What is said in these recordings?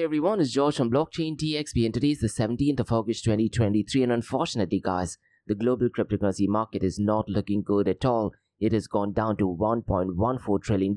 Hey everyone, it's George from Blockchain DXB and today is the 17th of August 2023 and unfortunately guys, the global cryptocurrency market is not looking good at all. It has gone down to $1.14 trillion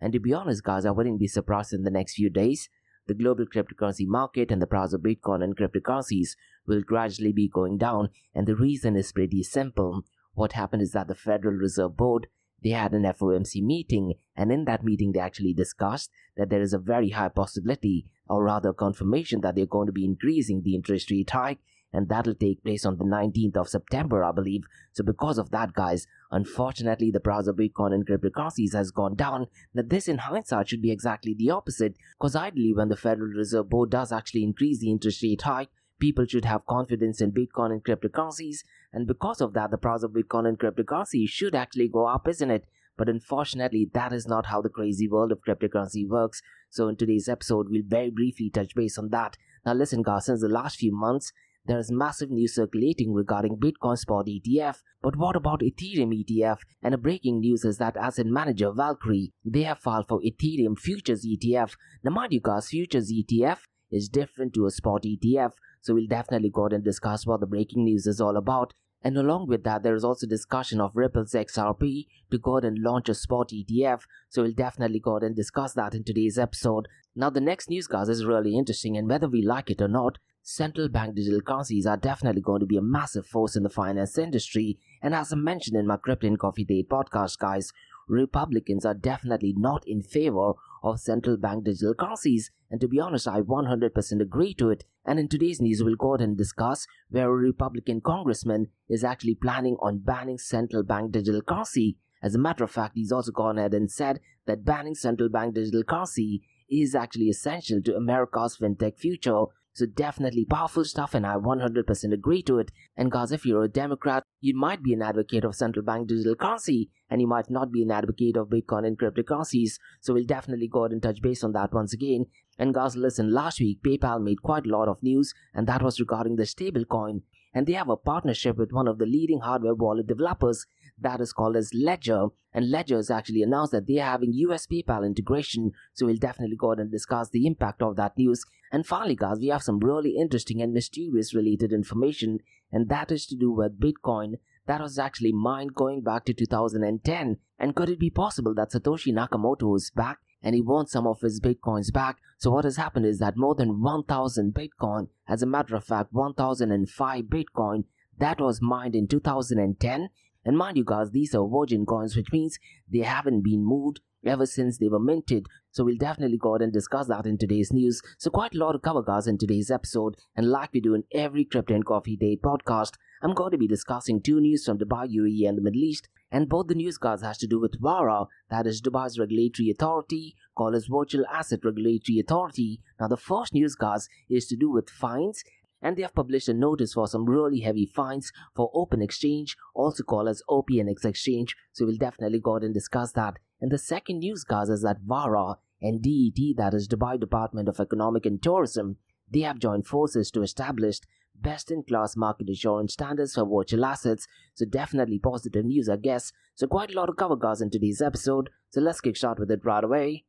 and to be honest guys, I wouldn't be surprised in the next few days. The global cryptocurrency market and the price of Bitcoin and cryptocurrencies will gradually be going down and the reason is pretty simple. What happened is that the Federal Reserve Board they had an FOMC meeting, and in that meeting, they actually discussed that there is a very high possibility, or rather confirmation, that they're going to be increasing the interest rate hike, and that'll take place on the 19th of September, I believe. So, because of that, guys, unfortunately, the price of Bitcoin and cryptocurrencies has gone down. Now, this in hindsight should be exactly the opposite, because ideally, when the Federal Reserve Board does actually increase the interest rate hike, people should have confidence in Bitcoin and cryptocurrencies, and because of that, the price of Bitcoin and cryptocurrencies should actually go up, isn't it? But unfortunately, that is not how the crazy world of cryptocurrency works. So, in today's episode, we'll very briefly touch base on that. Now, listen, guys, since the last few months, there is massive news circulating regarding Bitcoin Spot ETF. But what about Ethereum ETF? And a breaking news is that asset manager Valkyrie, they have filed for Ethereum Futures ETF. Now, mind you guys, Futures ETF is different to a spot ETF. So we'll definitely go and discuss what the breaking news is all about. And along with that, there is also discussion of Ripple's XRP to go ahead and launch a spot ETF. So we'll definitely go ahead and discuss that in today's episode. Now, the next news, guys, is really interesting, and whether we like it or not, central bank digital currencies are definitely going to be a massive force in the finance industry. And as I mentioned in my Crypto and Coffee Date podcast, guys, Republicans are definitely not in favor of central bank digital currencies. And to be honest, I 100% agree to it. And in today's news, we'll go ahead and discuss where a Republican congressman is actually planning on banning central bank digital currency. As a matter of fact, he's also gone ahead and said that banning central bank digital currency is actually essential to America's fintech future so definitely powerful stuff and I 100% agree to it. And guys, if you're a Democrat, you might be an advocate of central bank digital currency and you might not be an advocate of Bitcoin and cryptocurrencies. So we'll definitely go ahead and touch base on that once again. And guys, listen, last week PayPal made quite a lot of news and that was regarding the stablecoin. And they have a partnership with one of the leading hardware wallet developers that is called as Ledger. And Ledger has actually announced that they are having US PayPal integration. So we'll definitely go ahead and discuss the impact of that news. And finally, guys, we have some really interesting and mysterious related information, and that is to do with Bitcoin that was actually mined going back to 2010. And could it be possible that Satoshi Nakamoto is back and he wants some of his bitcoins back? So, what has happened is that more than 1000 bitcoin, as a matter of fact, 1005 bitcoin, that was mined in 2010 and mind you guys, these are virgin coins, which means they haven't been moved ever since they were minted. So we'll definitely go ahead and discuss that in today's news. So quite a lot of cover guys in today's episode. And like we do in every Crypto and Coffee Date podcast, I'm going to be discussing two news from Dubai, UAE and the Middle East. And both the news guys has to do with VARA, that is Dubai's regulatory authority, called as Virtual Asset Regulatory Authority. Now the first news guys is to do with fines and they have published a notice for some really heavy fines for Open Exchange, also called as OPNX Exchange. So we'll definitely go ahead and discuss that. And the second news, guys, is that VARA and DET, that is Dubai Department of Economic and Tourism, they have joined forces to establish best-in-class market assurance standards for virtual assets. So definitely positive news, I guess. So quite a lot of cover, guys, in today's episode. So let's kick start with it right away.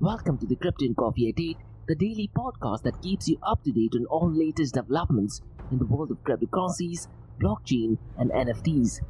Welcome to the Crypto Coffee 8 the daily podcast that keeps you up to date on all latest developments in the world of cryptocurrencies, blockchain, and NFTs.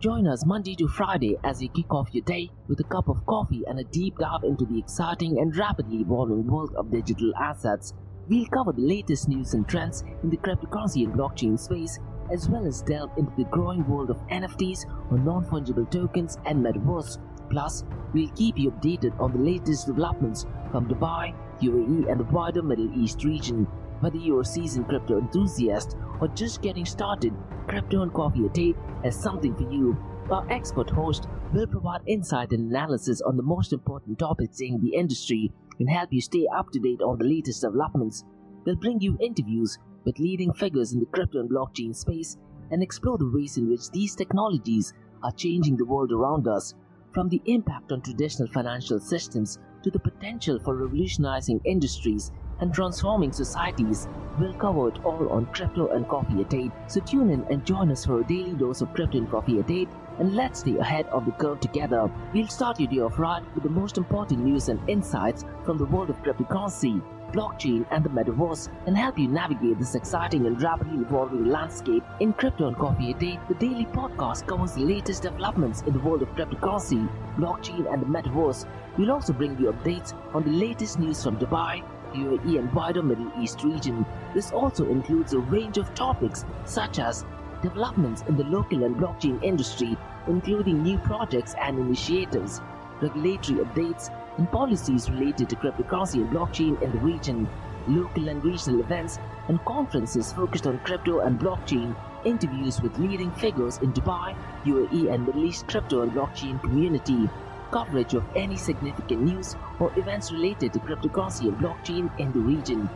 Join us Monday to Friday as we kick off your day with a cup of coffee and a deep dive into the exciting and rapidly evolving world of digital assets. We'll cover the latest news and trends in the cryptocurrency and blockchain space, as well as delve into the growing world of NFTs or non fungible tokens and metaverse. Plus, we'll keep you updated on the latest developments from Dubai, UAE, and the wider Middle East region. Whether you're a seasoned crypto enthusiast or just getting started, Crypto and Coffee at 8 has something for you. Our expert host will provide insight and analysis on the most important topics in the industry and help you stay up to date on the latest developments. They'll bring you interviews with leading figures in the crypto and blockchain space and explore the ways in which these technologies are changing the world around us, from the impact on traditional financial systems to the potential for revolutionizing industries and transforming societies. We'll cover it all on Crypto and Coffee at 8. So tune in and join us for a daily dose of Crypto and Coffee at 8 and let's stay ahead of the curve together. We'll start your day off right with the most important news and insights from the world of cryptocurrency, blockchain, and the metaverse, and help you navigate this exciting and rapidly evolving landscape. In Crypto and Coffee a Day, the daily podcast covers the latest developments in the world of cryptocurrency, blockchain, and the metaverse. We'll also bring you updates on the latest news from Dubai, UAE, and wider Middle East region. This also includes a range of topics such as developments in the local and blockchain industry, including new projects and initiatives, regulatory updates, and policies related to cryptocurrency and blockchain in the region, local and regional events, and conferences focused on crypto and blockchain, interviews with leading figures in Dubai, UAE, and Middle East crypto and blockchain community, coverage of any significant news or events related to cryptocurrency and blockchain in the region.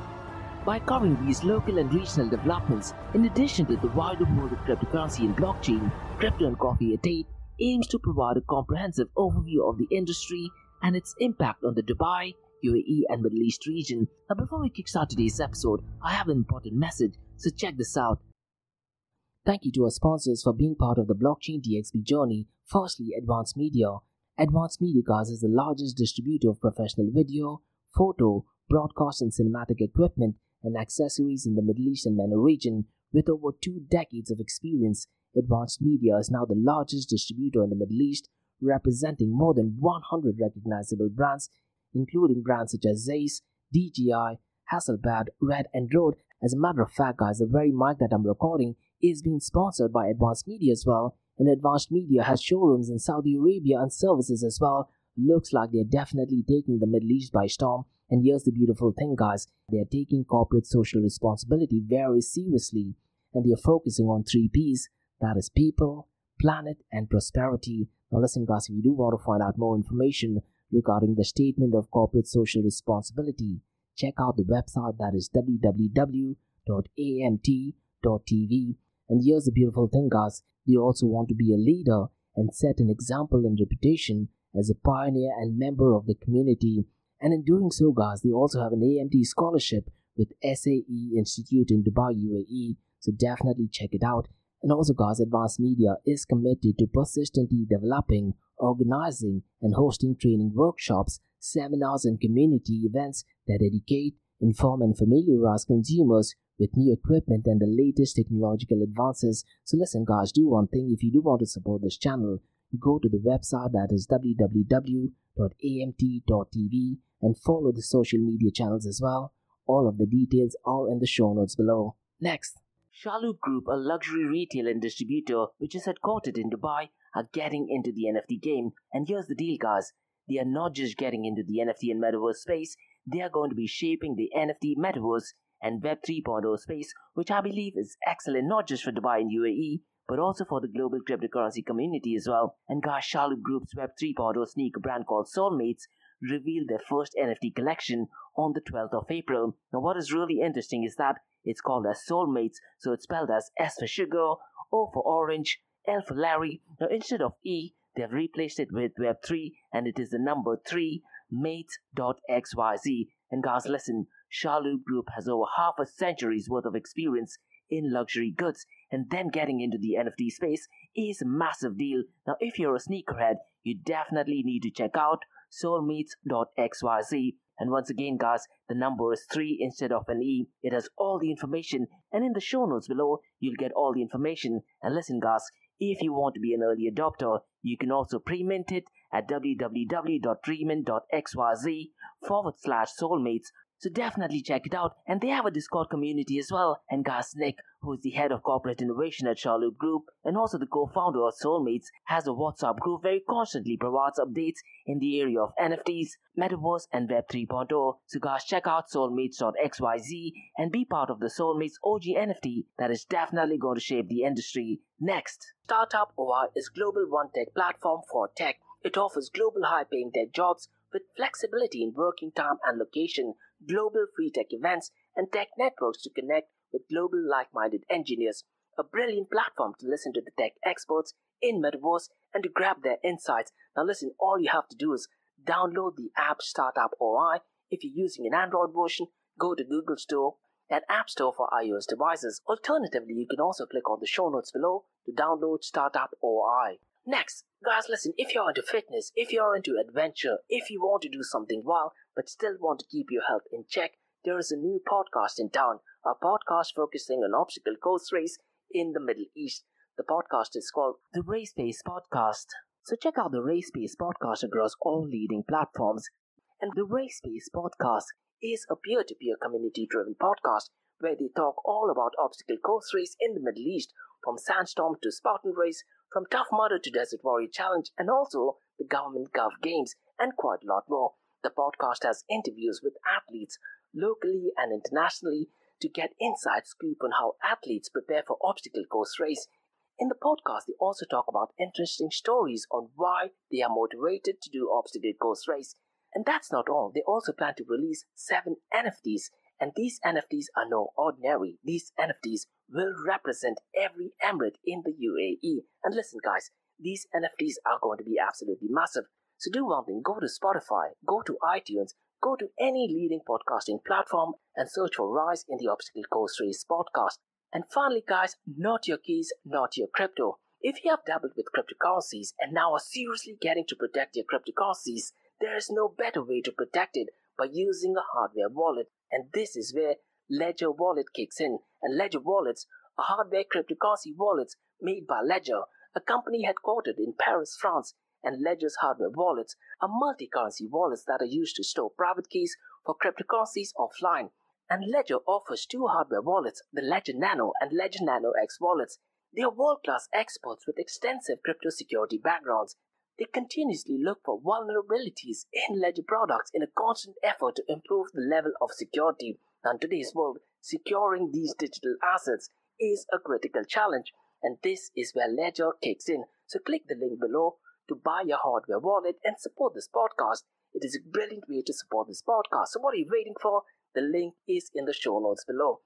By covering these local and regional developments, in addition to the wider world of cryptocurrency and blockchain, Crypto and Coffee at 8 aims to provide a comprehensive overview of the industry and its impact on the Dubai, UAE, and Middle East region. Now, before we kickstart today's episode, I have an important message, so check this out. Thank you to our sponsors for being part of the Blockchain DXB journey. Firstly, Advanced Media. Advanced Media Guys is the largest distributor of professional video, photo, broadcast, and cinematic equipment and accessories in the Middle East and MENA region. With over two decades of experience, Advanced Media is now the largest distributor in the Middle East, representing more than 100 recognizable brands, including brands such as Zeiss, DJI, Hasselblad, Red, and Rode. As a matter of fact, guys, the very mic that I'm recording is being sponsored by Advanced Media as well, and Advanced Media has showrooms in Saudi Arabia and services as well. Looks like they're definitely taking the Middle East by storm. And here's the beautiful thing, guys they're taking corporate social responsibility very seriously, and they're focusing on three P's that is, people, planet, and prosperity. Now, listen, guys, if you do want to find out more information regarding the statement of corporate social responsibility, check out the website that is www.amt.tv. And here's the beautiful thing, guys they also want to be a leader and set an example and reputation as a pioneer and member of the community. And in doing so, guys, they also have an AMT scholarship with SAE Institute in Dubai, UAE. So definitely check it out. And also, guys, Advanced Media is committed to persistently developing, organizing, and hosting training workshops, seminars, and community events that educate, inform, and familiarize consumers with new equipment and the latest technological advances. So listen guys, do one thing. If you do want to support this channel, go to the website that is www.amt.tv and follow the social media channels as well. All of the details are in the show notes below. Next, Chalhoub Group, a luxury retail and distributor which is headquartered in Dubai, are getting into the NFT game. And here's the deal, guys. They are not just getting into the NFT and metaverse space, they are going to be shaping the NFT metaverse and Web 3.0 space, which I believe is excellent not just for Dubai and UAE, but also for the global cryptocurrency community as well. And guys, Chalhoub Group's Web 3.0 sneaker brand called Soulmates revealed their first NFT collection on the 12th of April. Now, what is really interesting is that it's called as Soulmates, so it's spelled as S for sugar, O for orange, L for Larry. Now, instead of E, they've replaced it with Web3, and it is the number 3 mates.xyz. And guys, listen, Chalhoub Group has over half a century's worth of experience in luxury goods, and then getting into the NFT space is a massive deal. Now, if you're a sneakerhead, you definitely need to check out soulmates.xyz. And once again, guys, the number is 3 instead of an E. It has all the information, and in the show notes below, you'll get all the information. And listen, guys, if you want to be an early adopter, you can also pre-mint it at www.dreamin.xyz forward slash soulmates so definitely check it out. And they have a Discord community as well. And guys, Nick, who is the head of corporate innovation at Chalhoub Group and also the co-founder of Soulmates, has a WhatsApp group where he constantly provides updates in the area of NFTs, Metaverse, and Web 3.0. So guys, check out soulmates.xyz and be part of the Soulmates OG NFT that is definitely going to shape the industry. Next, Startup OI is global one tech platform for tech. It offers global high-paying tech jobs with flexibility in working time and location global free tech events, and tech networks to connect with global like minded engineers. A brilliant platform to listen to the tech experts in Metaverse and to grab their insights. Now, listen, all you have to do is download the app Startup OI. If you're using an Android version, go to Google Store and App Store for iOS devices. Alternatively, you can also click on the show notes below to download Startup OI. Next, guys, listen, if you're into fitness, if you're into adventure, if you want to do something wild, but still want to keep your health in check, there is a new podcast in town, a podcast focusing on obstacle course race in the Middle East. The podcast is called the Race Pace Podcast. So check out the Race Pace Podcast across all leading platforms. And the Race Pace Podcast is a peer-to-peer community-driven podcast where they talk all about obstacle course race in the Middle East, from Sandstorm to Spartan Race, from Tough Mudder to Desert Warrior Challenge, and also the Government Gov Games, and quite a lot more. The podcast has interviews with athletes locally and internationally to get inside scoop on how athletes prepare for obstacle course race. In the podcast, they also talk about interesting stories on why they are motivated to do obstacle course race. And that's not all. They also plan to release seven NFTs, and these NFTs are no ordinary. These NFTs will represent every emirate in the UAE. And listen, guys, these NFTs are going to be absolutely massive. So do one thing, go to Spotify, go to iTunes, go to any leading podcasting platform and search for Rise in the Obstacle Course Race podcast. And finally, guys, not your keys, not your crypto. If you have dabbled with cryptocurrencies and now are seriously getting to protect your cryptocurrencies, there is no better way to protect it by using a hardware wallet. And this is where Ledger Wallet kicks in. And Ledger Wallets are hardware cryptocurrency wallets made by Ledger, a company headquartered in Paris, France, and Ledger's hardware wallets are multi-currency wallets that are used to store private keys for cryptocurrencies offline. And Ledger offers two hardware wallets, the Ledger Nano and Ledger Nano X wallets. They are world-class experts with extensive crypto security backgrounds. They continuously look for vulnerabilities in Ledger products in a constant effort to improve the level of security. In today's world, securing these digital assets is a critical challenge, and this is where Ledger kicks in. So click the link below to buy your hardware wallet and support this podcast. It is a brilliant way to support this podcast. So what are you waiting for? The link is in the show notes below.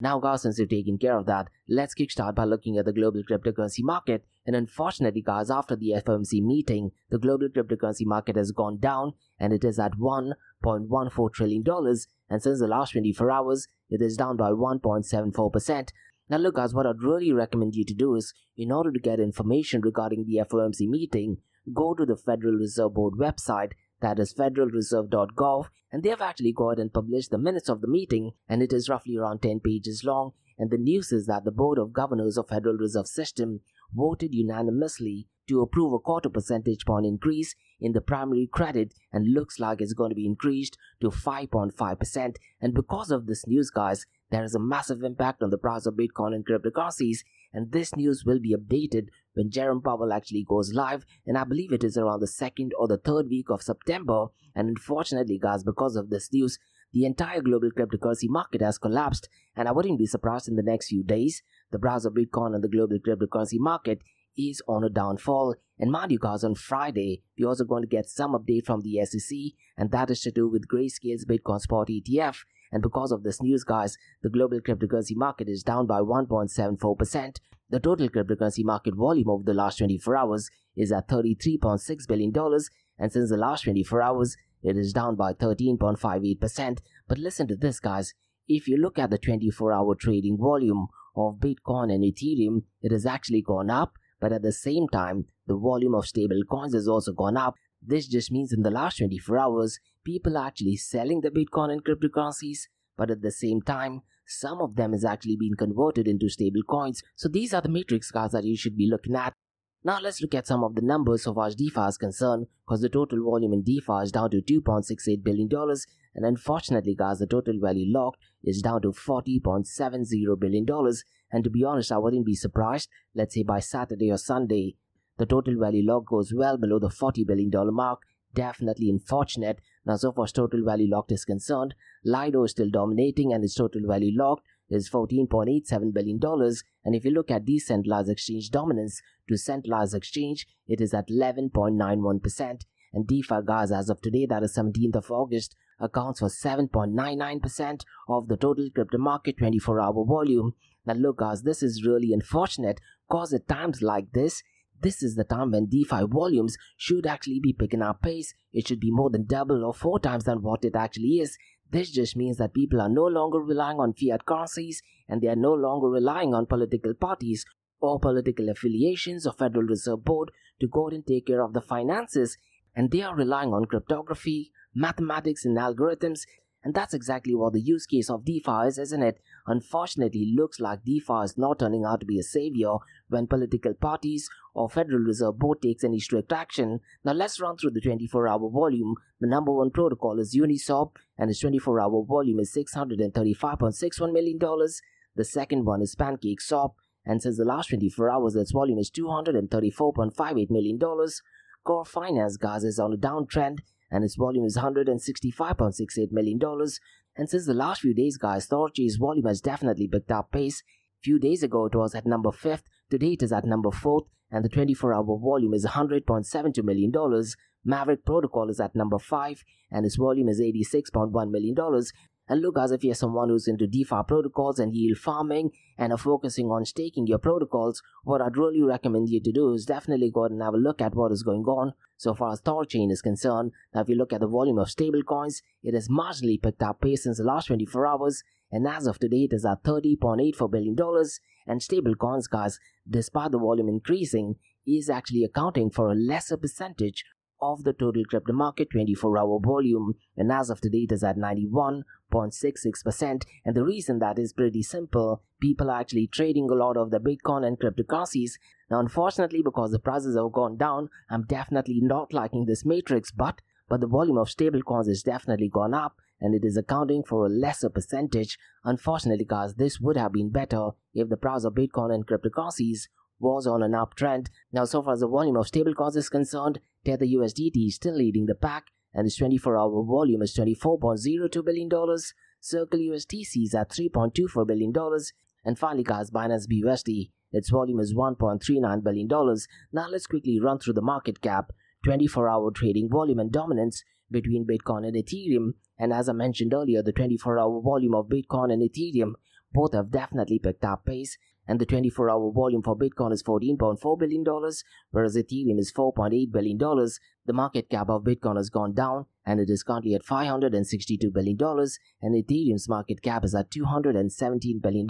Now, guys, since you've taken care of that, let's kickstart by looking at the global cryptocurrency market. And unfortunately, guys, after the FOMC meeting, the global cryptocurrency market has gone down and it is at $1.14 trillion. And since the last 24 hours, it is down by 1.74%. Now, look, guys, what I'd really recommend you to do is, in order to get information regarding the FOMC meeting, go to the Federal Reserve Board website, that is federalreserve.gov, and they have actually gone and published the minutes of the meeting, and it is roughly around 10 pages long. And the news is that the Board of Governors of Federal Reserve System voted unanimously to approve a quarter percentage point increase in the primary credit and looks like it's going to be increased to 5.5%. And because of this news, guys, there is a massive impact on the price of Bitcoin and cryptocurrencies. And this news will be updated when Jerome Powell actually goes live. And I believe it is around the second or the third week of September. And unfortunately, guys, because of this news, the entire global cryptocurrency market has collapsed. And I wouldn't be surprised in the next few days, the price of Bitcoin and the global cryptocurrency market is on a downfall. And mind you guys, on Friday, we're also going to get some update from the SEC, and that is to do with Grayscale's Bitcoin Spot ETF. And because of this news, guys, the global cryptocurrency market is down by 1.74%. The total cryptocurrency market volume over the last 24 hours is at $33.6 billion, and since the last 24 hours, it is down by 13.58%. But listen to this, guys. If you look at the 24 hour trading volume of Bitcoin and Ethereum, it has actually gone up but at the same time, the volume of stable coins has also gone up. This just means in the last 24 hours, people are actually selling the Bitcoin and cryptocurrencies, but at the same time, some of them is actually being converted into stable coins. So these are the matrix guys that you should be looking at. Now let's look at some of the numbers so far as DeFi is concerned, because the total volume in DeFi is down to $2.68 billion, and unfortunately guys, the total value locked is down to $40.70 billion, and to be honest, I wouldn't be surprised, let's say by Saturday or Sunday, the total value lock goes well below the $40 billion mark, definitely unfortunate. Now, so far as total value locked is concerned, Lido is still dominating and its total value locked is $14.87 billion. And if you look at decentralized exchange dominance to centralized exchange, it is at 11.91%. And DeFi gas as of today, that is 17th of August, accounts for 7.99% of the total crypto market 24 hour volume. Now, look, guys, this is really unfortunate because at times like this, this is the time when DeFi volumes should actually be picking up pace. It should be more than double or four times than what it actually is. This just means that people are no longer relying on fiat currencies and they are no longer relying on political parties or political affiliations or Federal Reserve Board to go ahead and take care of the finances, and they are relying on cryptography, mathematics, and algorithms and that's exactly what the use case of DeFi is, isn't it? Unfortunately, looks like DeFi is not turning out to be a savior when political parties or Federal Reserve Board takes any strict action. Now let's run through the 24-hour volume. The number one protocol is Uniswap, and its 24-hour volume is $635.61 million. The second one is PancakeSwap, and since the last 24 hours, its volume is $234.58 million. Curve Finance, guys, is on a downtrend and its volume is $165.68 million. And since the last few days, guys, Thorchain's volume has definitely picked up pace. Few days ago, it was at number 5th, today it is at number 4th, and the 24 hour volume is $100.72 million. Maverick Protocol is at number 5, and its volume is $86.1 million. And look, as if you're someone who's into DeFi protocols and yield farming and are focusing on staking your protocols, what I'd really recommend you to do is definitely go and have a look at what is going on so far as Thorchain is concerned. Now, if you look at the volume of stablecoins, it has marginally picked up pace since the last 24 hours, and as of today, it is at $30.84 billion. And stablecoins, guys, despite the volume increasing, is actually accounting for a lesser percentage of the total crypto market 24 hour volume and as of today it is at 91.66% and the reason that is pretty simple people are actually trading a lot of the bitcoin and cryptocurrencies now unfortunately because the prices have gone down i'm definitely not liking this matrix but but the volume of stablecoins has definitely gone up and it is accounting for a lesser percentage. Unfortunately, guys, this would have been better if the price of Bitcoin and cryptocurrencies was on an uptrend. Now, so far as the volume of stablecoins is concerned, Tether USDT is still leading the pack, and its 24-hour volume is $24.02 billion. Circle USDC is at $3.24 billion. And finally, guys, Binance BUSD, its volume is $1.39 billion. Now, let's quickly run through the market cap, 24-hour trading volume and dominance between Bitcoin and Ethereum. And as I mentioned earlier, the 24-hour volume of Bitcoin and Ethereum both have definitely picked up pace and the 24 hour volume for Bitcoin is $14.4 billion, whereas Ethereum is $4.8 billion. The market cap of Bitcoin has gone down and it is currently at $562 billion, and Ethereum's market cap is at $217 billion.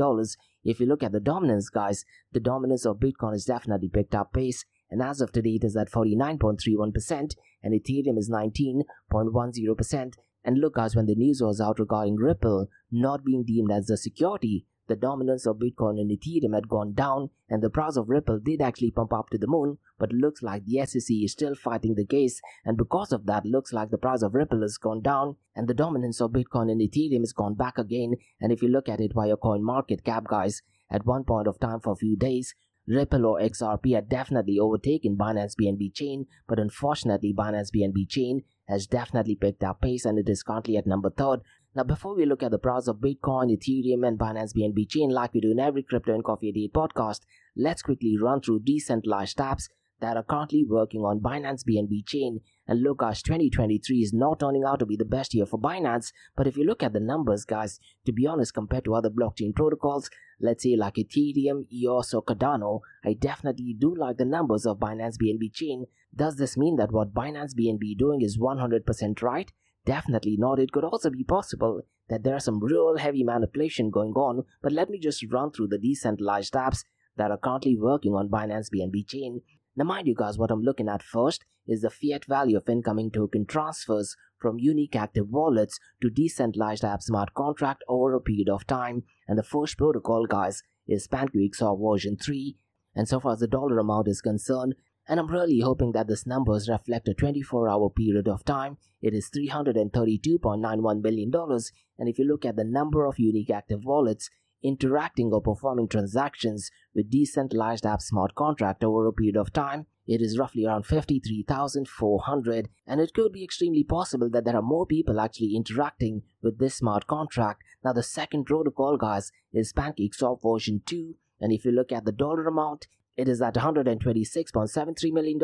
If you look at the dominance, guys, the dominance of Bitcoin has definitely picked up pace, and as of today, it is at 49.31%, and Ethereum is 19.10%. And look, guys, when the news was out regarding Ripple not being deemed as a security, the dominance of Bitcoin and Ethereum had gone down, and the price of Ripple did actually pump up to the moon, but looks like the SEC is still fighting the case, and because of that, looks like the price of Ripple has gone down, and the dominance of Bitcoin and Ethereum has gone back again. And if you look at it via coin market cap, guys, at one point of time for a few days, Ripple or XRP had definitely overtaken Binance BNB chain, but unfortunately, Binance BNB chain has definitely picked up pace and it is currently at number third now, before we look at the price of Bitcoin, Ethereum, and Binance BNB chain, like we do in every Crypto and Coffee Day podcast, let's quickly run through decentralized apps that are currently working on Binance BNB chain. And look, guys, 2023 is not turning out to be the best year for Binance. But if you look at the numbers, guys, to be honest, compared to other blockchain protocols, let's say like Ethereum, EOS, or Cardano, I definitely do like the numbers of Binance BNB chain. Does this mean that what Binance BNB doing is 100% right? Definitely not. It could also be possible that there are some real heavy manipulation going on, but let me just run through the decentralized apps that are currently working on Binance BNB chain. Now, mind you guys, what I'm looking at first is the fiat value of incoming token transfers from unique active wallets to decentralized app smart contract over a period of time. And the first protocol, guys, is PancakeSwap version 3. And so far as the dollar amount is concerned, and I'm really hoping that these numbers reflect a 24 hour period of time. It is $332.91 billion, and if you look at the number of unique active wallets interacting or performing transactions with decentralized app smart contract over a period of time, it is roughly around 53,400, and it could be extremely possible that there are more people actually interacting with this smart contract. Now, the second protocol, guys, is PancakeSwap version 2, and if you look at the dollar amount, it is at $126.73 million.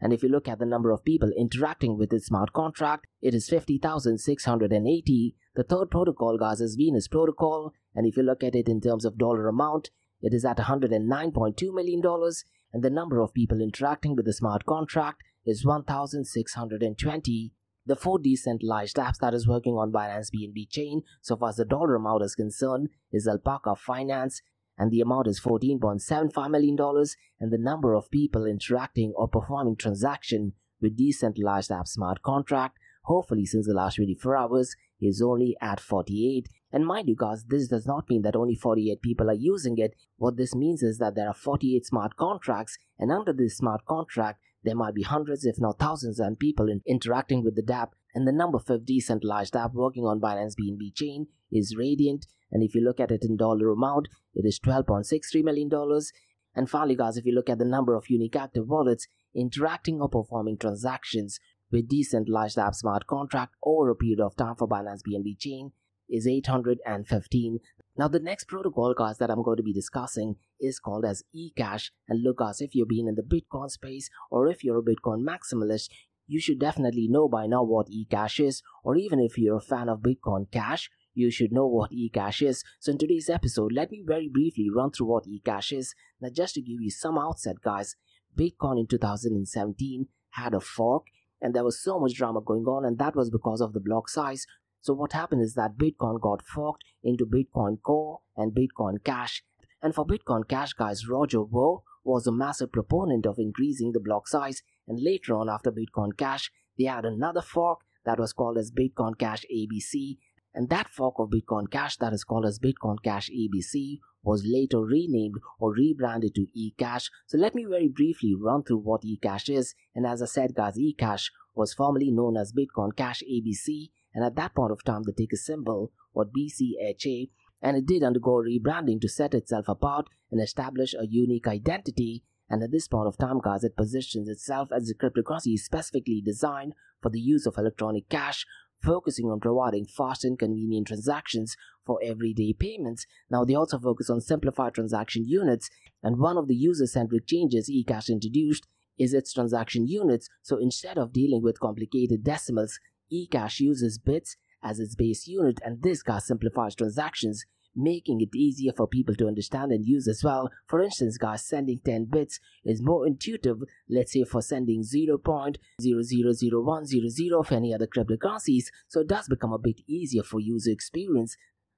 And if you look at the number of people interacting with this smart contract, it is 50,680. The third protocol, guys, is Venus Protocol. And if you look at it in terms of dollar amount, it is at $109.2 million. And the number of people interacting with the smart contract is 1,620. The four decentralized apps that is working on Binance BNB chain, so far as the dollar amount is concerned, is Alpaca Finance, and the amount is $14.75 million, and the number of people interacting or performing transaction with decentralized app smart contract, hopefully since the last 24 hours, is only at 48. And mind you guys, this does not mean that only 48 people are using it. What this means is that there are 48 smart contracts, and under this smart contract, there might be hundreds, if not thousands, of people in interacting with the dApp. And the number 5 decentralized app working on Binance BNB chain is Radiant. And if you look at it in dollar amount, it is $12.63 million. And finally, guys, if you look at the number of unique active wallets interacting or performing transactions with decentralized app smart contract over a period of time for Binance BNB chain is 815. Now, the next protocol, guys, that I'm going to be discussing is called as eCash. And look, guys, if you've been in the Bitcoin space or if you're a Bitcoin maximalist, you should definitely know by now what eCash is, or even if you're a fan of Bitcoin Cash, you should know what eCash is. So in today's episode, let me very briefly run through what eCash is. Now just to give you some outset guys, Bitcoin in 2017 had a fork and there was so much drama going on and that was because of the block size. So what happened is that Bitcoin got forked into Bitcoin Core and Bitcoin Cash. And for Bitcoin Cash guys, Roger Wu was a massive proponent of increasing the block size and later on after Bitcoin Cash, they had another fork that was called as Bitcoin Cash ABC and that fork of Bitcoin Cash that is called as Bitcoin Cash ABC was later renamed or rebranded to eCash. So let me very briefly run through what eCash is. And as I said, guys, eCash was formerly known as Bitcoin Cash ABC, and at that point of time, the ticker symbol was BCHA, and it did undergo rebranding to set itself apart and establish a unique identity. And at this point of time, guys, it positions itself as a cryptocurrency specifically designed for the use of electronic cash, focusing on providing fast and convenient transactions for everyday payments. Now, they also focus on simplified transaction units, and one of the user centric changes eCash introduced is its transaction units. So instead of dealing with complicated decimals, eCash uses bits as its base unit, and this guys simplifies transactions making it easier for people to understand and use as well. For instance, guys, sending 10 bits is more intuitive, let's say for sending 0.000100 of any other cryptocurrencies, so it does become a bit easier for user experience.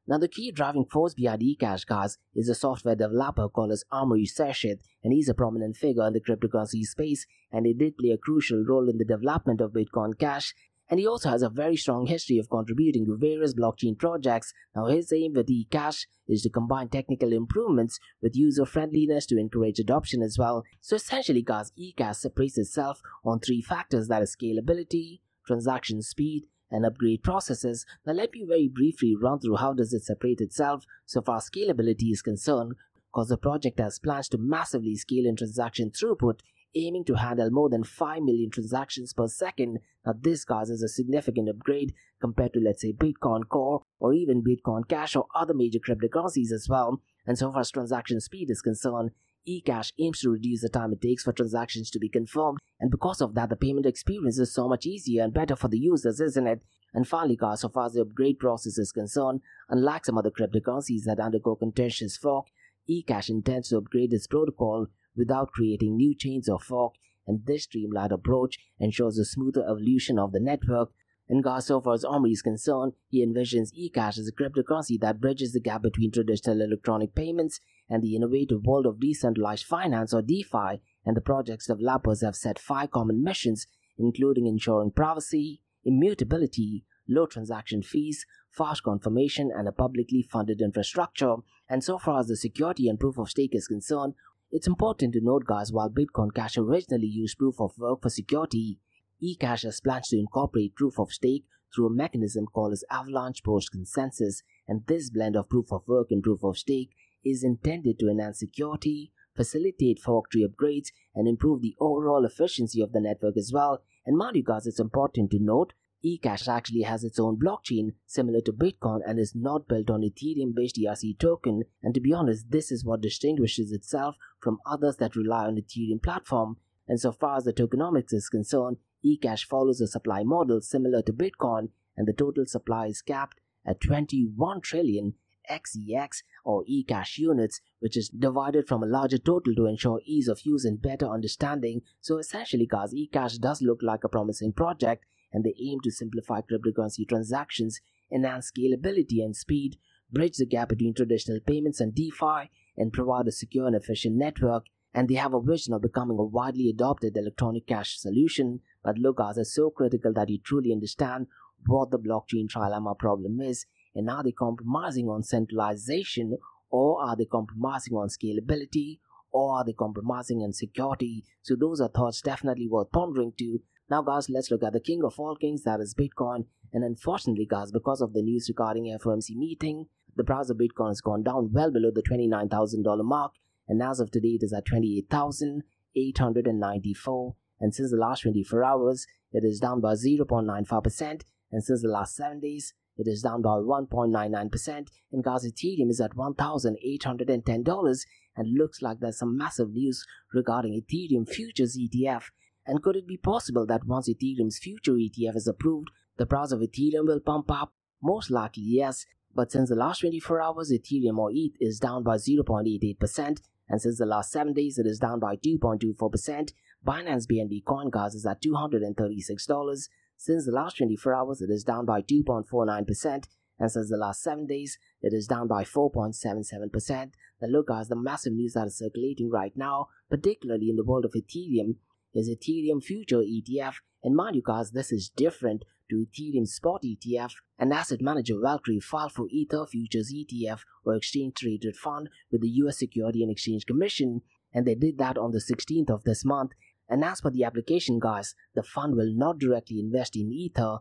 Now, the key driving force behind eCash, guys, is a software developer called as Amaury Séchet, and he's a prominent figure in the cryptocurrency space, and he did play a crucial role in the development of Bitcoin Cash and he also has a very strong history of contributing to various blockchain projects. Now, his aim with eCash is to combine technical improvements with user friendliness to encourage adoption as well. So, essentially, guys, eCash separates itself on three factors that is scalability, transaction speed, and upgrade processes. Now, let me very briefly run through how does it separate itself so far scalability is concerned because the project has plans to massively scale in transaction throughput aiming to handle more than 5 million transactions per second. Now, this causes a significant upgrade compared to, let's say, Bitcoin Core or even Bitcoin Cash or other major cryptocurrencies as well. And so far as transaction speed is concerned, eCash aims to reduce the time it takes for transactions to be confirmed, and because of that, the payment experience is so much easier and better for the users, isn't it? And finally, guys, so far as the upgrade process is concerned, unlike some other cryptocurrencies that undergo contentious fork, eCash intends to upgrade its protocol without creating new chains of fork, and this streamlined approach ensures a smoother evolution of the network. And so far as Amaury is concerned, he envisions eCash as a cryptocurrency that bridges the gap between traditional electronic payments and the innovative world of decentralized finance or DeFi, and the project's developers have set five common missions, including ensuring privacy, immutability, low transaction fees, fast confirmation, and a publicly funded infrastructure. And so far as the security and proof of stake is concerned, it's important to note guys while Bitcoin Cash originally used proof of work for security, eCash has plans to incorporate proof of stake through a mechanism called as Avalanche Post Consensus and this blend of proof of work and proof of stake is intended to enhance security, facilitate fork tree upgrades, and improve the overall efficiency of the network as well. And mind you guys, it's important to note eCash actually has its own blockchain similar to Bitcoin and is not built on Ethereum based ERC token. And to be honest, this is what distinguishes itself from others that rely on Ethereum platform. And so far as the tokenomics is concerned, eCash follows a supply model similar to Bitcoin, and the total supply is capped at 21 trillion XEC or eCash units, which is divided from a larger total to ensure ease of use and better understanding. So essentially, guys, eCash does look like a promising project and they aim to simplify cryptocurrency transactions, enhance scalability and speed, bridge the gap between traditional payments and DeFi, and provide a secure and efficient network. And they have a vision of becoming a widely adopted electronic cash solution. But guys, it's so critical that you truly understand what the blockchain trilemma problem is and are they compromising on centralization or are they compromising on scalability or are they compromising on security? So those are thoughts definitely worth pondering too. Now guys, let's look at the king of all kings that is Bitcoin. And unfortunately guys, because of the news regarding FOMC meeting, the price of Bitcoin has gone down well below the $29,000 mark. And as of today it is at 28,894 and since the last 24 hours it is down by 0.95% and since the last 7 days it is down by 1.99%, and guys, Ethereum is at $1,810 and looks like there's some massive news regarding Ethereum Futures ETF. And could it be possible that once Ethereum's future ETF is approved, the price of Ethereum will pump up? Most likely, yes. But since the last 24 hours, Ethereum or ETH is down by 0.88%, and since the last 7 days, it is down by 2.24%. Binance BNB Coin Gas is at $236. Since the last 24 hours, it is down by 2.49%, and since the last 7 days, it is down by 4.77%. Now look guys, the massive news that is circulating right now, particularly in the world of Ethereum, is Ethereum Future ETF. You guys, this is different to Ethereum Spot ETF. An asset manager Valkyrie filed for Ether Futures ETF or exchange traded fund with the US Security and Exchange Commission and they did that on the 16th of this month and as per the application, guys, the fund will not directly invest in Ether,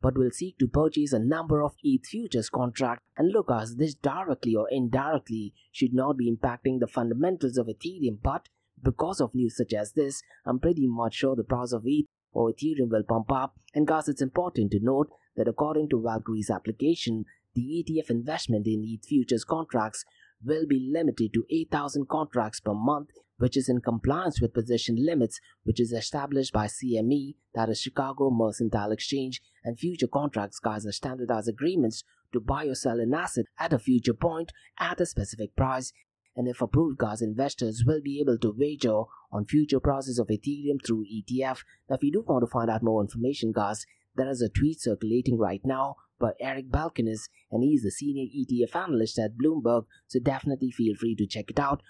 but will seek to purchase a number of ETH futures contracts. And look, guys, this directly or indirectly should not be impacting the fundamentals of Ethereum, but because of news such as this, I'm pretty much sure the price of ETH or Ethereum will pump up. And guys, it's important to note that according to Valkyrie's application, the ETF investment in ETH futures contracts will be limited to 8,000 contracts per month which is in compliance with position limits which is established by CME, that is Chicago Mercantile Exchange, and future contracts guys are standardized agreements to buy or sell an asset at a future point at a specific price. And if approved, guys, investors will be able to wager on future prices of Ethereum through ETF. Now, if you do want to find out more information, guys, there is a tweet circulating right now by Eric Balchunas, and he's the senior ETF analyst at Bloomberg, so definitely feel free to check it out.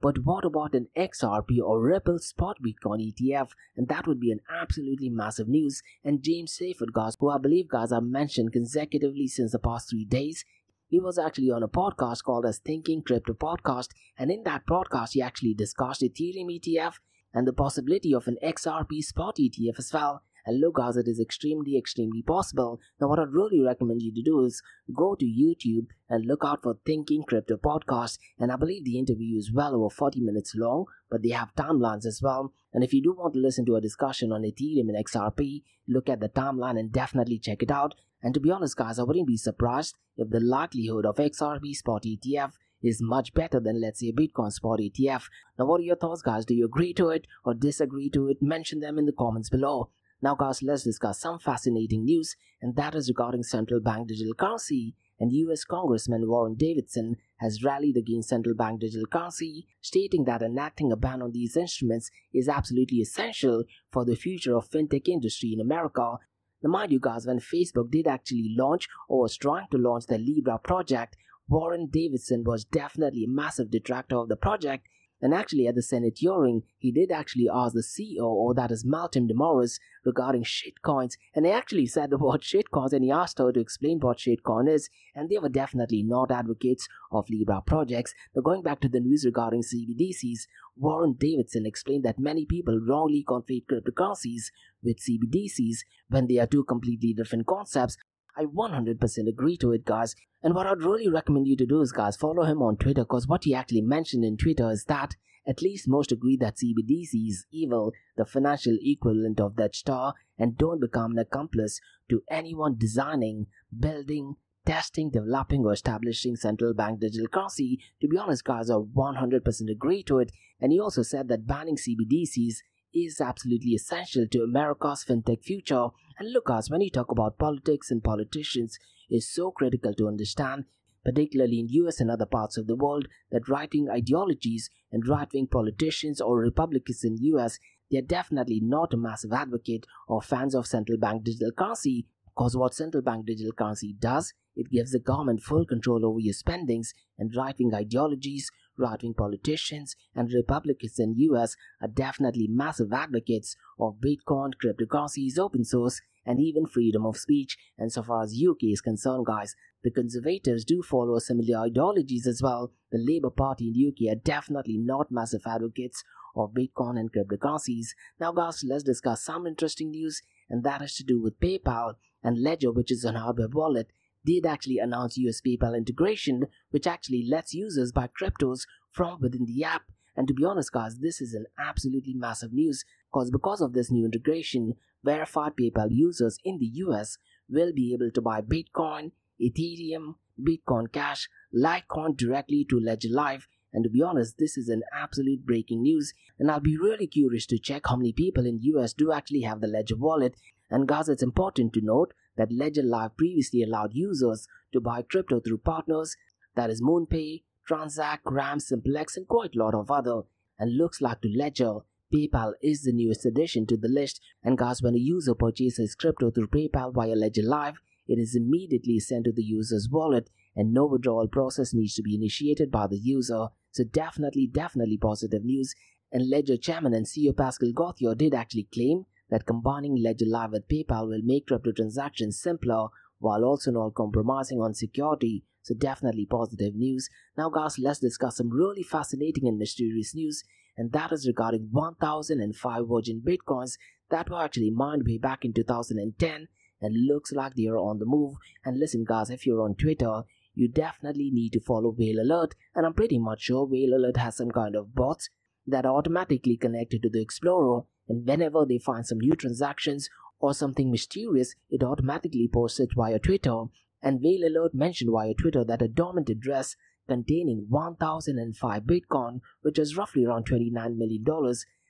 But what about an XRP or Ripple spot Bitcoin ETF? And that would be an absolutely massive news. And James Seyffart, guys, who I believe, guys, I've mentioned consecutively since the past three days, he was actually on a podcast called as Thinking Crypto Podcast. And in that podcast, he actually discussed Ethereum ETF and the possibility of an XRP spot ETF as well. And look guys, it is extremely, extremely possible. Now what I'd really recommend you to do is go to YouTube and look out for Thinking Crypto Podcast. And I believe the interview is well over 40 minutes long, but they have timelines as well. And if you do want to listen to a discussion on Ethereum and XRP, look at the timeline and definitely check it out. And to be honest, guys, I wouldn't be surprised if the likelihood of XRP spot ETF is much better than let's say Bitcoin spot ETF. Now what are your thoughts guys? Do you agree to it or disagree to it? Mention them in the comments below. Now guys, let's discuss some fascinating news and that is regarding central bank digital currency and US Congressman Warren Davidson has rallied against central bank digital currency, stating that enacting a ban on these instruments is absolutely essential for the future of fintech industry in America. Now mind you guys, when Facebook did actually launch or was trying to launch the Libra project, Warren Davidson was definitely a massive detractor of the project and actually, at the Senate hearing, he did actually ask the CEO, or that is Malcolm DeMorris, regarding shitcoins. And he actually said the word shitcoins and he asked her to explain what shitcoin is. And they were definitely not advocates of Libra projects. Now, going back to the news regarding CBDCs, Warren Davidson explained that many people wrongly conflate cryptocurrencies with CBDCs when they are two completely different concepts I 100% agree to it, guys. And what I'd really recommend you to do is, guys, follow him on Twitter because what he actually mentioned in Twitter is that at least most agree that CBDC is evil, the financial equivalent of Death Star, and don't become an accomplice to anyone designing, building, testing, developing, or establishing central bank digital currency. To be honest, guys, I 100% agree to it. And he also said that banning CBDCs is absolutely essential to America's fintech future. And look, us when you talk about politics and politicians, is so critical to understand, particularly in US and other parts of the world, that right-wing ideologies and right-wing politicians or Republicans in US, they're definitely not a massive advocate or fans of central bank digital currency. Because what central bank digital currency does, it gives the government full control over your spendings, and right wing ideologies right-wing politicians and Republicans in US are definitely massive advocates of Bitcoin, cryptocurrencies, open source, and even freedom of speech. And so far as UK is concerned, guys, the Conservatives do follow similar ideologies as well. The Labour Party in UK are definitely not massive advocates of Bitcoin and cryptocurrencies. Now, guys, let's discuss some interesting news, and that has to do with PayPal and Ledger, which is an hardware wallet did actually announce US PayPal integration, which actually lets users buy cryptos from within the app. And to be honest, guys, this is an absolutely massive news because because of this new integration, verified PayPal users in the US will be able to buy Bitcoin, Ethereum, Bitcoin Cash, Litecoin directly to Ledger Live. And to be honest, this is an absolute breaking news. And I'll be really curious to check how many people in US do actually have the Ledger wallet. And guys, it's important to note that Ledger Live previously allowed users to buy crypto through partners, that is MoonPay, Transak, Gram, Simplex, and quite a lot of other. And looks like to Ledger, PayPal is the newest addition to the list. And guys, when a user purchases crypto through PayPal via Ledger Live, it is immediately sent to the user's wallet and no withdrawal process needs to be initiated by the user. So definitely, definitely positive news. And Ledger chairman and CEO Pascal Gauthier did actually claim that combining Ledger Live with PayPal will make crypto transactions simpler while also not compromising on security. So definitely positive news. Now guys, let's discuss some really fascinating and mysterious news and that is regarding 1005 virgin bitcoins that were actually mined way back in 2010 and looks like they are on the move. And listen guys, if you're on Twitter, you definitely need to follow Whale Alert and I'm pretty much sure Whale Alert has some kind of bots that are automatically connected to the Explorer and whenever they find some new transactions or something mysterious, it automatically posts it via Twitter. And Whale Alert mentioned via Twitter that a dormant address containing 1005 Bitcoin, which is roughly around $29 million,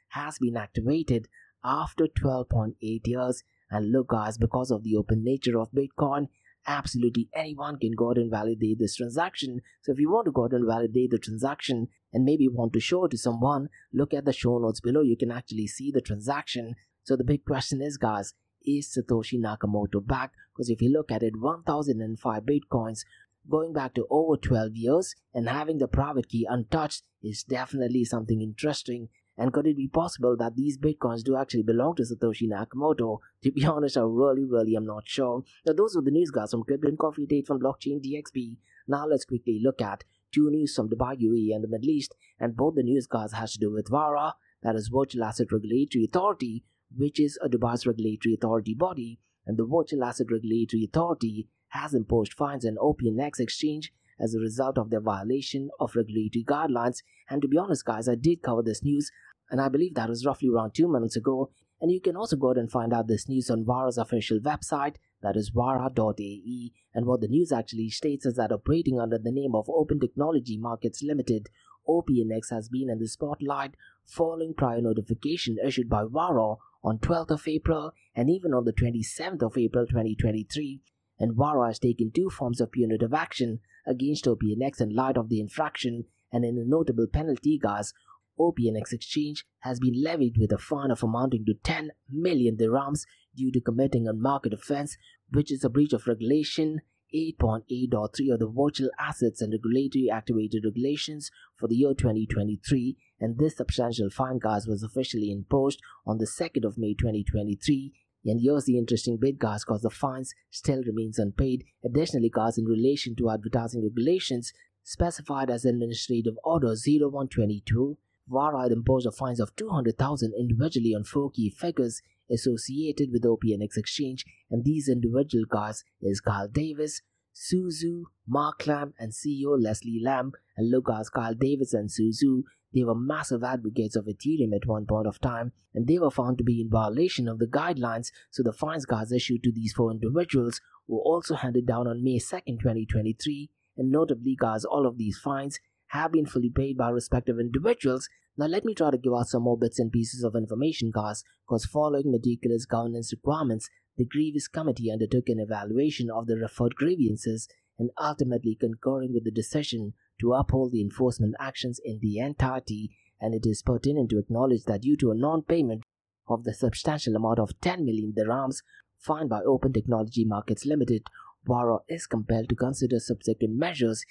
has been activated after 12.8 years. And look, guys, because of the open nature of Bitcoin, absolutely anyone can go ahead and validate this transaction. So if you want to go ahead and validate the transaction and maybe want to show to someone, look at the show notes below. You can actually see the transaction. So the big question is, guys, is Satoshi Nakamoto back? Because if you look at it, 1005 Bitcoins going back to over 12 years and having the private key untouched is definitely something interesting and could it be possible that these bitcoins do actually belong to Satoshi Nakamoto? To be honest, I really, really am not sure. Now, those were the news, guys, from Crypto and Coffee at 8 from Blockchain DXB. Now, let's quickly look at two news from Dubai, UAE, and the Middle East. And both the news, guys, has to do with VARA, that is Virtual Asset Regulatory Authority, which is a Dubai's regulatory authority body. And the Virtual Asset Regulatory Authority has imposed fines on OPNX exchange as a result of their violation of regulatory guidelines. And to be honest, guys, I did cover this news and I believe that was roughly around two minutes ago. And you can also go ahead and find out this news on Vara's official website, that is vara.ae. And what the news actually states is that operating under the name of Open Technology Markets Limited, OPNX has been in the spotlight following prior notification issued by Vara on 12th of April and even on the 27th of April 2023. And Vara has taken two forms of punitive action against OPNX in light of the infraction and in a notable penalty, guys, OPNX exchange has been levied with a fine of amounting to 10 million dirhams due to committing a market offense, which is a breach of regulation 8.8.3 of the Virtual Assets and Regulatory Activated Regulations for the year 2023, and this substantial fine, guys, was officially imposed on the 2nd of May 2023. And here's the interesting bit, guys, because the fines still remains unpaid. Additionally, guys, in relation to advertising regulations specified as Administrative Order 0122, VARA imposed a fines of 200,000 individually on four key figures associated with OPNX Exchange, and these individual guys is Carl Davis, Su Zhu, Mark Lamb, and CEO Leslie Lamb. And look guys, Carl Davis and Su Zhu, they were massive advocates of Ethereum at one point of time, and they were found to be in violation of the guidelines, so the fines guys issued to these four individuals were also handed down on May 2nd, 2023. And notably, guys, all of these fines have been fully paid by respective individuals. Now let me try to give out some more bits and pieces of information guys, because following meticulous governance requirements, the grievance committee undertook an evaluation of the referred grievances and ultimately concurring with the decision to uphold the enforcement actions in the entirety and it is pertinent to acknowledge that due to a non-payment of the substantial amount of 10 million dirhams fined by Open Technology Markets Limited, Vara is compelled to consider subsequent measures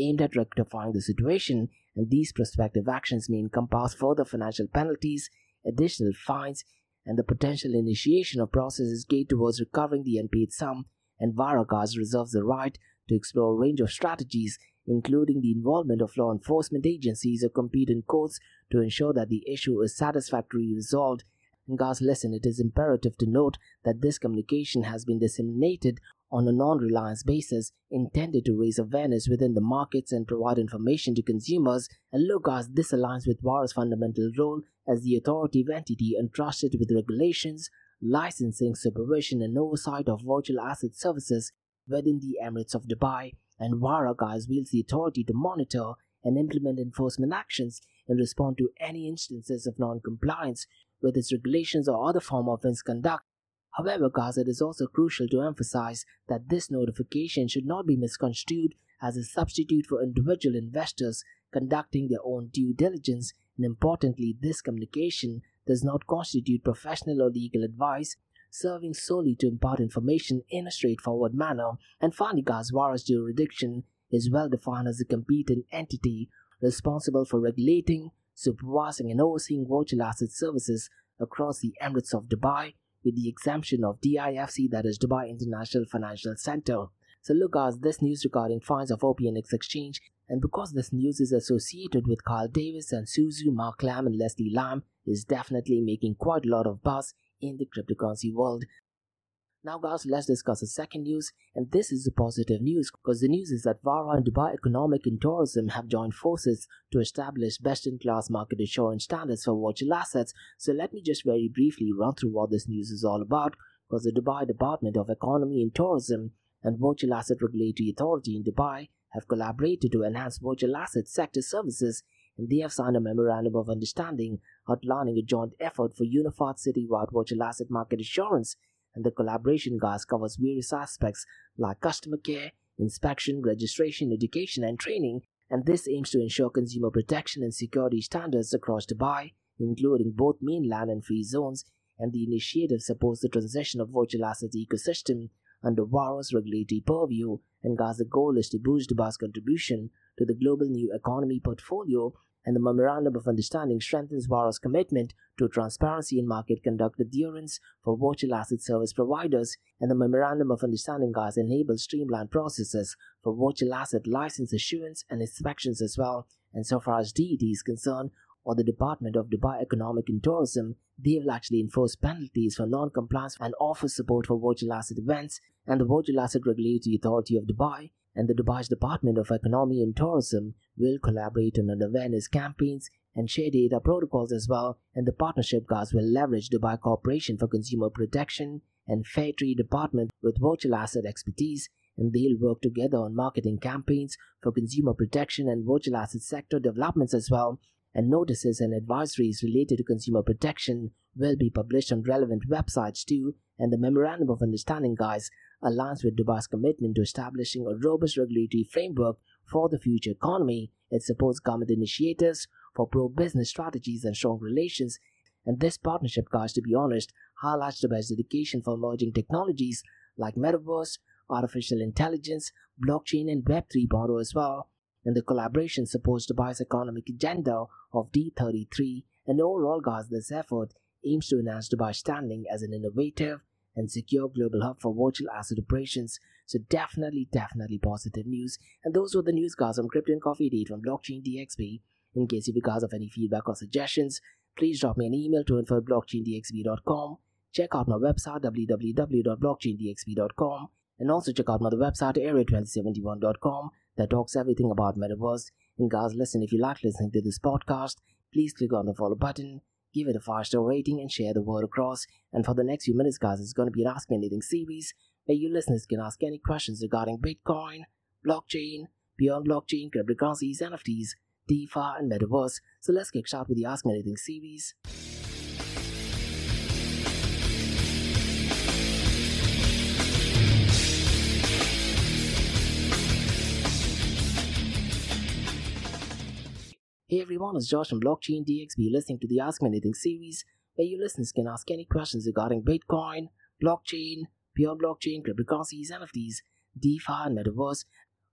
aimed at rectifying the situation, and these prospective actions may encompass further financial penalties, additional fines, and the potential initiation of processes geared towards recovering the unpaid sum. And Varagas reserves the right to explore a range of strategies, including the involvement of law enforcement agencies or competent courts to ensure that the issue is satisfactorily resolved. In God's lesson, it is imperative to note that this communication has been disseminated on a non reliance basis intended to raise awareness within the markets and provide information to consumers. And look, guys, this aligns with VARA's fundamental role as the authoritative entity entrusted with regulations, licensing, supervision, and oversight of virtual asset services within the Emirates of Dubai. And VARA, guys, wields the authority to monitor and implement enforcement actions and respond to any instances of non compliance with its regulations or other form of misconduct However, guys, it is also crucial to emphasize that this notification should not be misconstrued as a substitute for individual investors conducting their own due diligence, and importantly, this communication does not constitute professional or legal advice, serving solely to impart information in a straightforward manner. And finally, guys, VARA's jurisdiction is well defined as a competent entity responsible for regulating, supervising, and overseeing virtual asset services across the Emirates of Dubai with the exemption of DIFC, that is Dubai International Financial Center. So look guys, this news regarding fines of OPNX Exchange, and because this news is associated with Carl Davis and Su Zhu, Mark Lamb and Leslie Lamb, is definitely making quite a lot of buzz in the cryptocurrency world. Now, guys, let's discuss the second news, and this is the positive news because the news is that VARA and Dubai Economic and Tourism have joined forces to establish best in class market assurance standards for virtual assets. So, let me just very briefly run through what this news is all about because the Dubai Department of Economy and Tourism and Virtual Asset Regulatory Authority in Dubai have collaborated to enhance virtual asset sector services and they have signed a memorandum of understanding outlining a joint effort for unified citywide virtual asset market assurance and the collaboration guys covers various aspects like customer care, inspection, registration, education, and training, and this aims to ensure consumer protection and security standards across Dubai, including both mainland and free zones, and the initiative supports the transition of virtual assets ecosystem under VARA's regulatory purview, and the goal is to boost Dubai's contribution to the global new economy portfolio and the Memorandum of Understanding strengthens VARA's commitment to transparency in market conduct adherence for virtual asset service providers, and the Memorandum of Understanding guys enables streamlined processes for virtual asset license issuance and inspections as well. And so far as DET is concerned, or the Department of Dubai Economic and Tourism, they will actually enforce penalties for non-compliance and offer support for virtual asset events, and the Virtual Asset Regulatory Authority of Dubai and the Dubai's Department of Economy and Tourism will collaborate on awareness campaigns and share data protocols as well, and the partnership guys will leverage Dubai Corporation for Consumer Protection and Fair Trade Department with virtual asset expertise, and they'll work together on marketing campaigns for consumer protection and virtual asset sector developments as well, and notices and advisories related to consumer protection will be published on relevant websites too, and the Memorandum of Understanding guys aligns with Dubai's commitment to establishing a robust regulatory framework for the future economy. It supports government initiatives for pro business strategies and strong relations. And this partnership, guys, to be honest, highlights Dubai's dedication for emerging technologies like metaverse, artificial intelligence, blockchain, and Web 3.0 as well. And the collaboration supports Dubai's economic agenda of D33. And overall, guys, this effort aims to enhance Dubai's standing as an innovative, and secure global hub for virtual asset operations. So definitely, definitely positive news. And those were the news guys on Crypto and Coffee at 8 from Blockchain DXB. In case you guys have any feedback or suggestions, please drop me an email to info blockchaindxb.com. Check out my website www.blockchaindxb.com and also check out my other website area2071.com that talks everything about metaverse. And guys, listen, if you like listening to this podcast, please click on the follow button give it a 5 star rating, and share the word across. And for the next few minutes, guys, it's going to be an Ask Me Anything series where you listeners can ask any questions regarding Bitcoin, blockchain, beyond blockchain, cryptocurrencies, NFTs, DeFi, and Metaverse. So let's get started with the Ask Me Anything series. Hey everyone, it's Josh from Blockchain DXB listening to the Ask Me Anything series where you listeners can ask any questions regarding Bitcoin, blockchain, pure blockchain, cryptocurrencies, NFTs, DeFi, and Metaverse.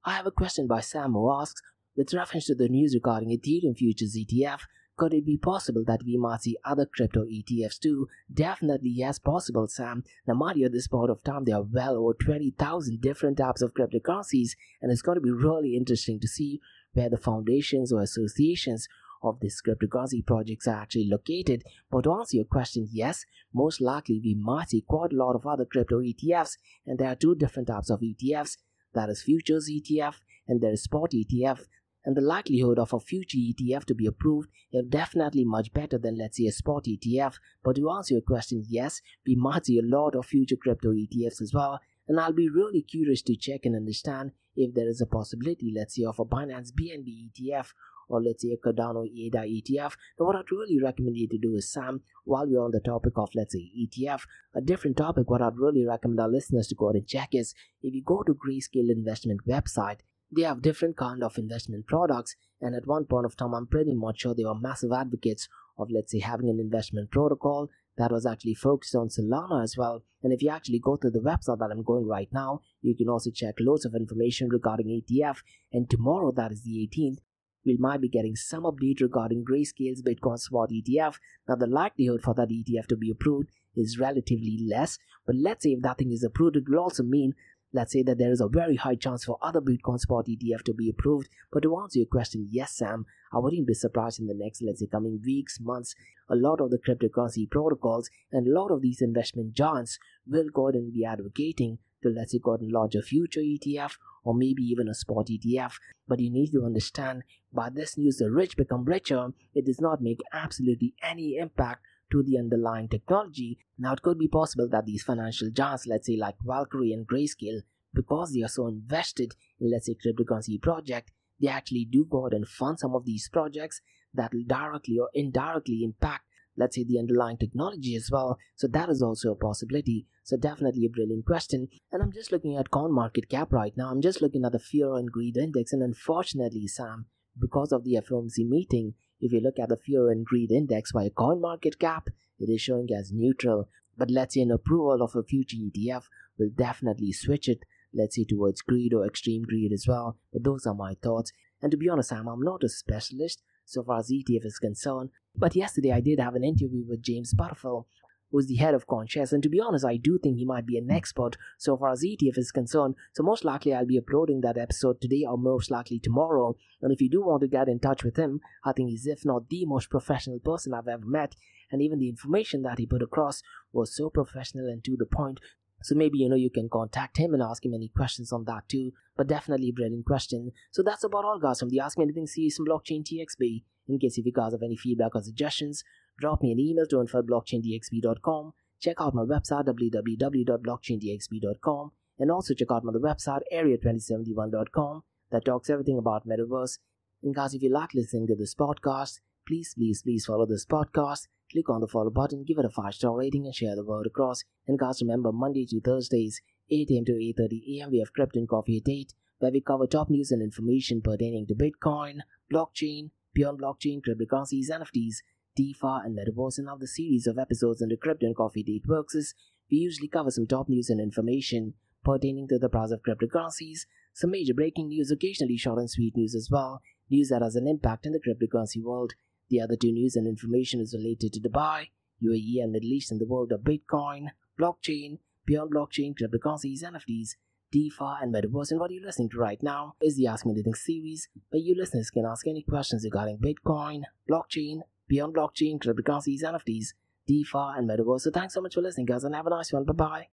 I have a question by Sam who asks, with reference to the news regarding Ethereum futures ETF, could it be possible that we might see other crypto ETFs too? Definitely, yes, possible, Sam. Now, you, at this point of time, there are well over 20,000 different types of cryptocurrencies, and it's going to be really interesting to see where the foundations or associations of these cryptocurrency projects are actually located. But to answer your question, yes, most likely we might see quite a lot of other crypto ETFs, and there are two different types of ETFs. That is futures ETF and there is spot ETF and the likelihood of a future ETF to be approved is definitely much better than let's say a spot ETF. But to answer your question, yes, we might see a lot of future crypto ETFs as well. And I'll be really curious to check and understand if there is a possibility, let's say, of a Binance BNB ETF or let's say a Cardano ADA ETF. Now, what I'd really recommend you to do is, Sam, while we're on the topic of, let's say, ETF, a different topic, what I'd really recommend our listeners to go and check is if you go to Grayscale Investment website, they have different kind of investment products and at one point of time i'm pretty much sure they were massive advocates of let's say having an investment protocol that was actually focused on solana as well and if you actually go to the website that i'm going right now you can also check loads of information regarding etf and tomorrow that is the 18th we might be getting some update regarding Grayscale's Bitcoin Spot ETF. Now, the likelihood for that ETF to be approved is relatively less, but let's say if that thing is approved, it will also mean Let's say that there is a very high chance for other Bitcoin spot ETF to be approved. But to answer your question, yes, Sam, I wouldn't be surprised in the next, let's say, coming weeks, months, a lot of the cryptocurrency protocols and a lot of these investment giants will go ahead and be advocating to, let's say, go ahead and launch a future ETF or maybe even a spot ETF. But you need to understand by this news, the rich become richer. It does not make absolutely any impact to the underlying technology. Now, it could be possible that these financial giants, let's say like Valkyrie and Grayscale, because they are so invested in, let's say, cryptocurrency project, they actually do go out and fund some of these projects that will directly or indirectly impact, let's say, the underlying technology as well. So that is also a possibility. So definitely a brilliant question. And I'm just looking at coin market cap right now. I'm just looking at the fear and greed index, and unfortunately, Sam, because of the FOMC meeting, if you look at the fear and greed index by coin market cap, it is showing as neutral. But let's say an approval of a future ETF will definitely switch it, let's say towards greed or extreme greed as well. But those are my thoughts. And to be honest, Sam, I'm not a specialist so far as ETF is concerned. But yesterday I did have an interview with James Butterfill, who's the head of CoinShares. And to be honest, I do think he might be an hmm. expert so far as ETF is concerned. So most likely I'll be uploading that episode today or most likely tomorrow. And if you do want to get in touch with him, I think he's if not the most professional person I've ever met. And even the information that he put across was so professional and to the point. So maybe you know you can contact him and ask him any questions on that too. But definitely a brilliant question. So that's about all guys from the Ask Me Anything series from Blockchain DXB. In case if you guys have any feedback or suggestions, drop me an email to info blockchaindxb.com. Check out my website www.blockchaindxb.com and also check out my website area2071.com that talks everything about metaverse. And guys, if you like listening to this podcast, please, please, please follow this podcast. Click on the follow button, give it a 5-star rating and share the word across. And guys, remember Monday to Thursdays, 8 a.m. to 8.30 a.m. we have Crypto and Coffee at 8 where we cover top news and information pertaining to Bitcoin, blockchain, beyond blockchain, cryptocurrencies, NFTs, DeFi, and Metaverse. And now the series of episodes in the Crypto and Coffee at 8 works is we usually cover some top news and information pertaining to the price of cryptocurrencies, some major breaking news, occasionally short and sweet news as well, news that has an impact in the cryptocurrency world. The other two news and information is related to Dubai, UAE, and Middle East in the world of Bitcoin, blockchain, beyond blockchain, cryptocurrencies, NFTs, DeFi, and Metaverse. And what you're listening to right now is the Ask Me Anything series, where you listeners can ask any questions regarding Bitcoin, blockchain, beyond blockchain, cryptocurrencies, NFTs, DeFi, and Metaverse. So thanks so much for listening, guys, and have a nice one. Bye bye.